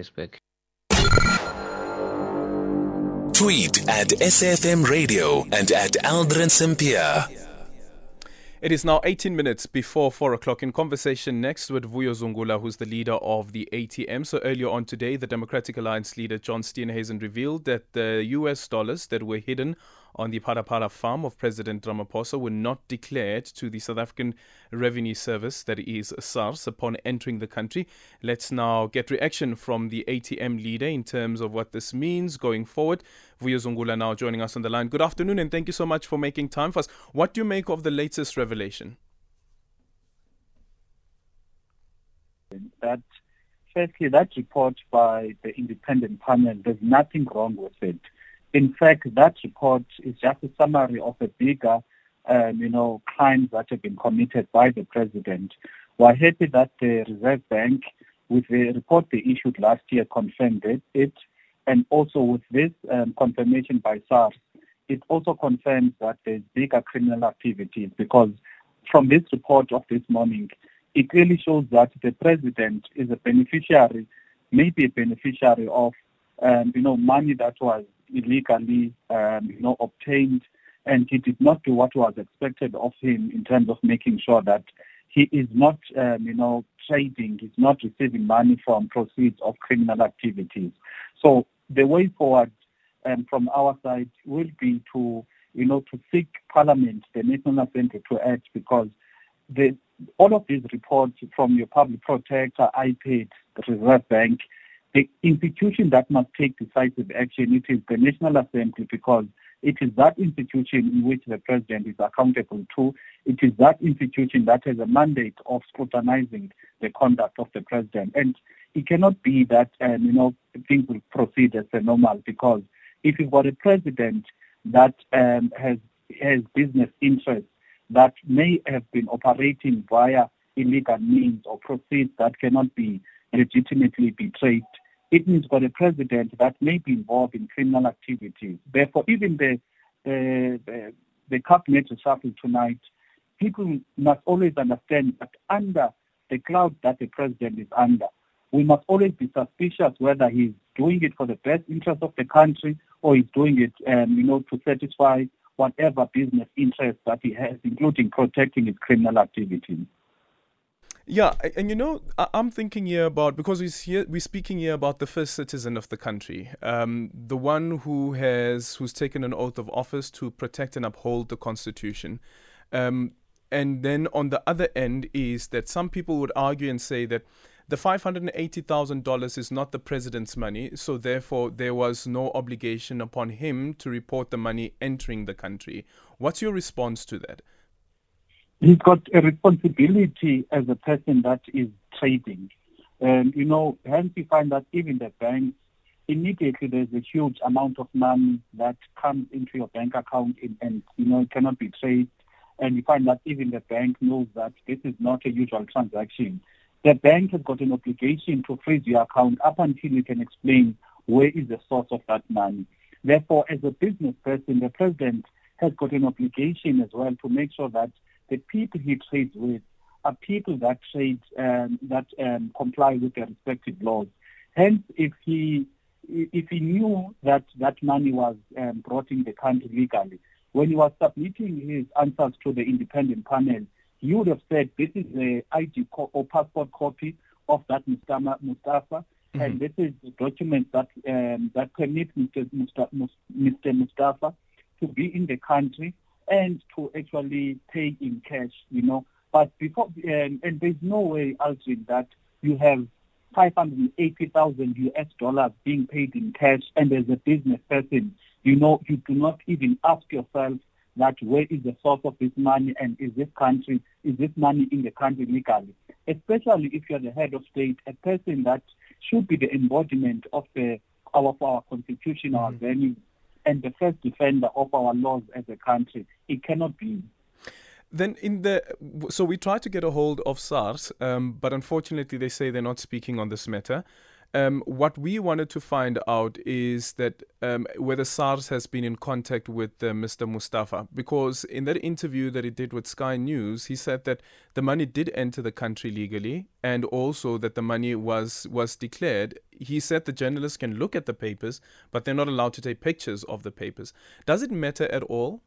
Facebook. Tweet at SAFM Radio and at Aldrin Sampear. It is now 18 minutes before 4 o'clock. In conversation next with Vuyo Zungula, who's the leader of the ATM. So earlier on today, the Democratic Alliance leader John Steenhuisen revealed that the US dollars that were hidden on the Phala Phala farm of President Ramaphosa were not declared to the South African Revenue Service, that is SARS, upon entering the country. Let's now get reaction from the ATM leader in terms of what this means going forward. Vuyo Zungula now joining us on the line. Good afternoon and thank you so much for making time for us. What do you make of the latest revelation? That firstly, that report by the independent panel, there's nothing wrong with it. In fact, that report is just a summary of a bigger, um, you know, crimes that have been committed by the president. We're happy that the Reserve Bank, with the report they issued last year, confirmed it, it and also with this um, confirmation by SARS, it also confirms that there's bigger criminal activities because from this report of this morning, it clearly shows that the president is a beneficiary, maybe a beneficiary of, um, you know, money that was illegally, um, you know, obtained, and he did not do what was expected of him in terms of making sure that he is not, um, you know, trading, he's not receiving money from proceeds of criminal activities. So the way forward um, from our side will be to, you know, to seek Parliament, the National Assembly, to act because the, all of these reports from your public protector, IPID, the Reserve Bank, the institution that must take decisive action, it is the National Assembly because it is that institution in which the president is accountable to. It is that institution that has a mandate of scrutinizing the conduct of the president. And it cannot be that, um, you know, things will proceed as a normal because if you've got a president that um, has, has business interests that may have been operating via illegal means or proceeds that cannot be legitimately be traced, it means for the president that may be involved in criminal activities. Therefore, even the, the, the, the cabinet reshuffle tonight, people must always understand that under the cloud that the president is under, we must always be suspicious whether he's doing it for the best interest of the country or he's doing it, um, you know, to satisfy whatever business interests that he has, including protecting his criminal activities. Yeah, and you know, I'm thinking here about because we're here, we're speaking here about the first citizen of the country, um, the one who has who's taken an oath of office to protect and uphold the Constitution, um, and then on the other end is that some people would argue and say that the five hundred and eighty thousand dollars is not the president's money, so therefore there was no obligation upon him to report the money entering the country. What's your response to that? He's got a responsibility as a person that is trading. And, you know, hence you find that even the banks, immediately there's a huge amount of money that comes into your bank account and, and, you know, it cannot be traced. And you find that even the bank knows that this is not a usual transaction. The bank has got an obligation to freeze your account up until you can explain where is the source of that money. Therefore, as a business person, the president has got an obligation as well to make sure that the people he trades with are people that trade um, that um, comply with their respective laws. Hence, if he if he knew that that money was um, brought in the country legally, when he was submitting his answers to the independent panel, he would have said, "This is the ID co- or passport copy of that Mustafa, Mustafa mm-hmm. and this is the document that um, that permits Mr. Mustafa, Mr. Mustafa to be in the country and to actually pay in cash, you know. But before, and, and there's no way, Aldrin, that you have 580,000 US dollars being paid in cash, and as a business person, you know, you do not even ask yourself that where is the source of this money and is this country, is this money in the country legally? Especially if you're the head of state, a person that should be the embodiment of the our, our constitution, mm-hmm. values, and the first defender of our laws as a country. It cannot be. Then in the so we tried to get a hold of SARS, um, but unfortunately they say they're not speaking on this matter. Um, what we wanted to find out is that um, whether SARS has been in contact with uh, Mr. Mustafa, because in that interview that he did with Sky News, he said that the money did enter the country legally, and also that the money was was declared. He said the journalists can look at the papers, but they're not allowed to take pictures of the papers. Does it matter at all?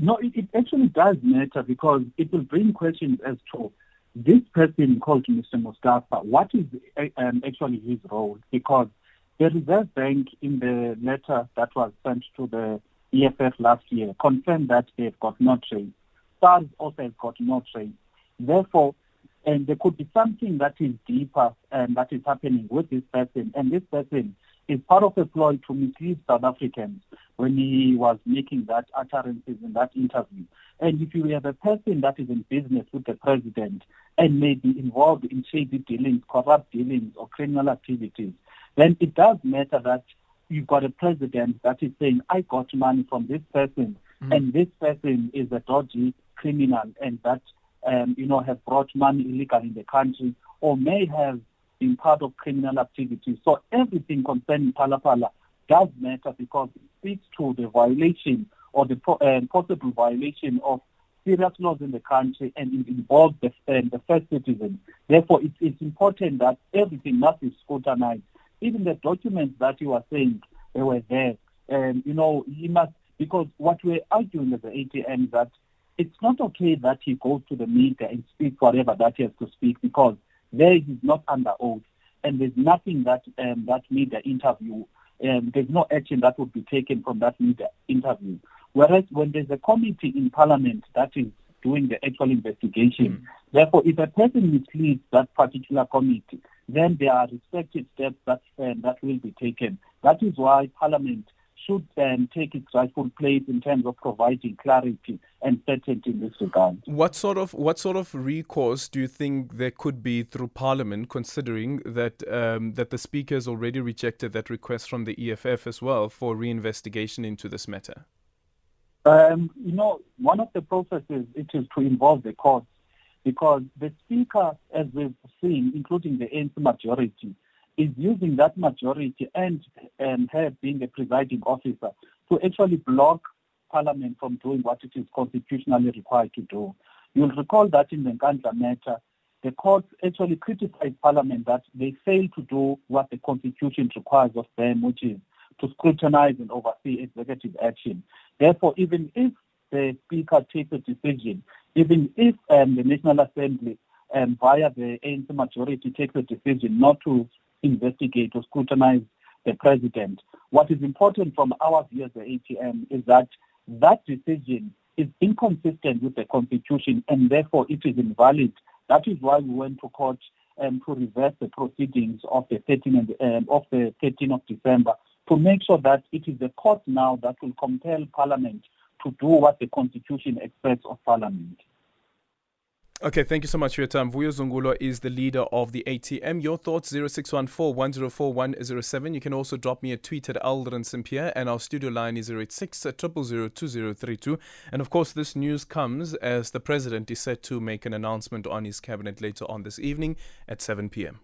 No, it, it actually does matter because it will bring questions as to this person called Mr. Mustafa, what is um, actually his role? Because the Reserve Bank, in the letter that was sent to the EFF last year, confirmed that they've got no trace. SARS also has got no trace. Therefore, and there could be something that is deeper and that is happening with this person. And this person is part of a ploy to mislead South Africans when he was making that utterances in that interview. And if you have a person that is in business with the president and may be involved in shady dealings, corrupt dealings, or criminal activities, then it does matter that you've got a president that is saying, I got money from this person, mm-hmm. and this person is a dodgy criminal, and that, um, you know, has brought money illegally in the country, or may have been part of criminal activities. So everything concerning Phala does matter because it speaks to the violation or the uh, possible violation of serious laws in the country and it involves the, the first citizen. Therefore, it, it's important that everything must be scrutinized. Even the documents that you are saying they were there, and you know, he must because what we're arguing as the ATM that it's not okay that he goes to the media and speaks whatever that he has to speak because there he's not under oath, and there's nothing that um, that media interview. Um, there's no action that would be taken from that media interview. Whereas when there's a committee in Parliament that is doing the actual investigation, mm. therefore, if a person misleads that particular committee, then there are respective steps that um, that will be taken. That is why Parliament should um, take its rightful place in terms of providing clarity and certainty in this regard. What sort of what sort of recourse do you think there could be through Parliament, considering that um, that the Speaker has already rejected that request from the EFF as well for reinvestigation into this matter? Um, you know, one of the processes it is to involve the courts because the Speaker, as we've seen, including the ANC majority, is using that majority and um, her being a presiding officer to actually block Parliament from doing what it is constitutionally required to do. You'll recall that in the Nkandla matter, the court actually criticized Parliament that they failed to do what the Constitution requires of them, which is to scrutinize and oversee executive action. Therefore, even if the Speaker takes a decision, even if um, the National Assembly um, via the ANC majority takes a decision not to investigate or scrutinize the president, what is important from our view as the ATM is that that decision is inconsistent with the constitution and therefore it is invalid. That is why we went to court um, to reverse the proceedings of the 13th um, of the 13th of December to make sure that it is the court now that will compel Parliament to do what the Constitution expects of Parliament. Okay, thank you so much for your time. Vuyo Zungula is the leader of the ATM. Your thoughts 0614 104 107. You can also drop me a tweet at Aldrin Sampear and our studio line is 086 2032. Uh, and of course, this news comes as the president is set to make an announcement on his cabinet later on this evening at 7 p.m.